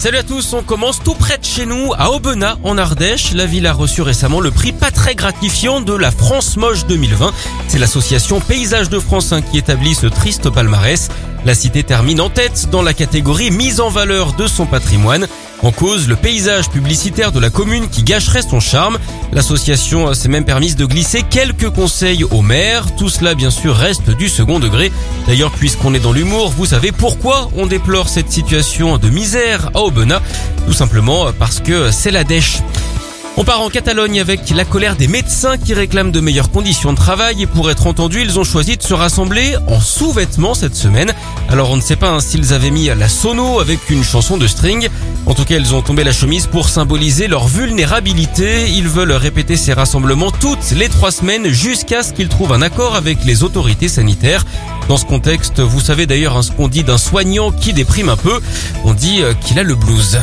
Salut à tous, on commence tout près de chez nous, à Aubenas, en Ardèche. La ville a reçu récemment le prix pas très gratifiant de la France Moche 2020. C'est l'association Paysage de France hein, qui établit ce triste palmarès. La cité termine en tête dans la catégorie mise en valeur de son patrimoine. En cause, le paysage publicitaire de la commune qui gâcherait son charme. L'association s'est même permise de glisser quelques conseils au maire. Tout cela, bien sûr, reste du second degré. D'ailleurs, puisqu'on est dans l'humour, vous savez pourquoi on déplore cette situation de misère à Aubenas Tout simplement parce que c'est la dèche. On part en Catalogne avec la colère des médecins qui réclament de meilleures conditions de travail et pour être entendus, ils ont choisi de se rassembler en sous-vêtements cette semaine. Alors on ne sait pas hein, s'ils avaient mis la sono avec une chanson de string. En tout cas, ils ont tombé la chemise pour symboliser leur vulnérabilité. Ils veulent répéter ces rassemblements toutes les trois semaines jusqu'à ce qu'ils trouvent un accord avec les autorités sanitaires. Dans ce contexte, vous savez d'ailleurs hein, ce qu'on dit d'un soignant qui déprime un peu. On dit euh, qu'il a le blues.